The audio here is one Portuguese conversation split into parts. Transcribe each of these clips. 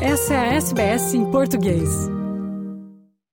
Essa é a SBS em português.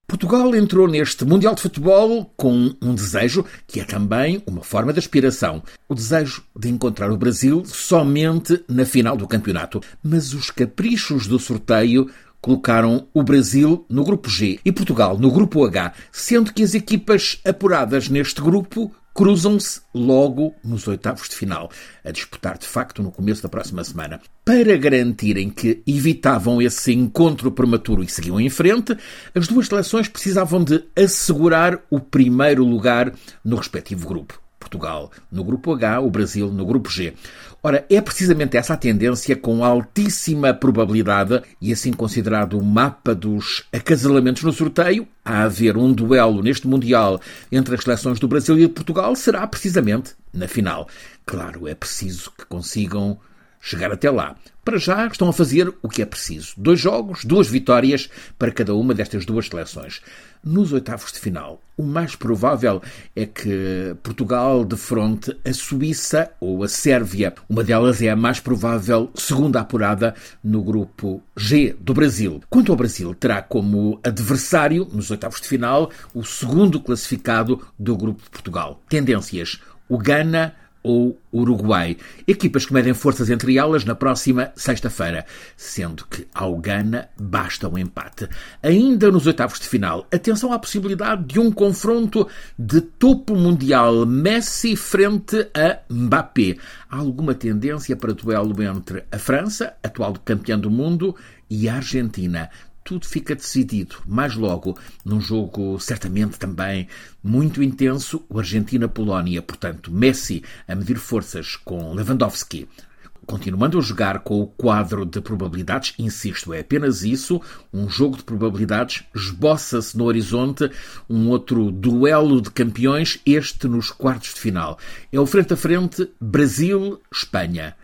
Portugal entrou neste Mundial de Futebol com um desejo que é também uma forma de aspiração. O desejo de encontrar o Brasil somente na final do campeonato. Mas os caprichos do sorteio colocaram o Brasil no grupo G e Portugal no grupo H, sendo que as equipas apuradas neste grupo cruzam-se logo nos oitavos de final, a disputar de facto no começo da próxima semana. Para garantirem que evitavam esse encontro prematuro e seguiam em frente, as duas seleções precisavam de assegurar o primeiro lugar no respectivo grupo. Portugal no grupo H, o Brasil no grupo G. Ora, é precisamente essa a tendência com altíssima probabilidade, e assim considerado o mapa dos acasalamentos no sorteio, a haver um duelo neste Mundial entre as seleções do Brasil e de Portugal, será precisamente na final. Claro, é preciso que consigam chegar até lá. Para já estão a fazer o que é preciso. Dois jogos, duas vitórias para cada uma destas duas seleções. Nos oitavos de final, o mais provável é que Portugal defronte a Suíça ou a Sérvia. Uma delas é a mais provável segunda apurada no grupo G do Brasil. Quanto ao Brasil, terá como adversário, nos oitavos de final, o segundo classificado do grupo de Portugal. Tendências: o Ghana, ou Uruguai. Equipas que medem forças entre elas na próxima sexta-feira, sendo que ao Gana basta um empate. Ainda nos oitavos de final, atenção à possibilidade de um confronto de topo mundial Messi frente a Mbappé. Há alguma tendência para duelo entre a França, atual campeã do mundo, e a Argentina tudo fica decidido mais logo num jogo certamente também muito intenso, o Argentina-Polónia. Portanto, Messi a medir forças com Lewandowski. Continuando a jogar com o quadro de probabilidades, insisto, é apenas isso, um jogo de probabilidades, esboça-se no horizonte um outro duelo de campeões, este nos quartos de final. É o frente a frente Brasil-Espanha.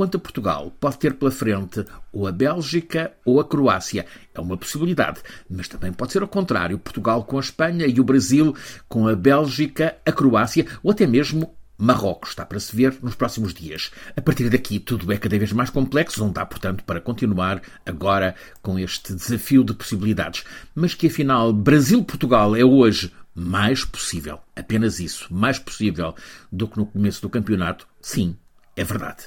Quanto a Portugal, pode ter pela frente ou a Bélgica ou a Croácia. É uma possibilidade, mas também pode ser ao contrário: Portugal com a Espanha e o Brasil com a Bélgica, a Croácia ou até mesmo Marrocos está para se ver nos próximos dias. A partir daqui, tudo é cada vez mais complexo, não dá, portanto, para continuar agora com este desafio de possibilidades. Mas que afinal, Brasil-Portugal é hoje mais possível, apenas isso, mais possível do que no começo do campeonato, sim, é verdade.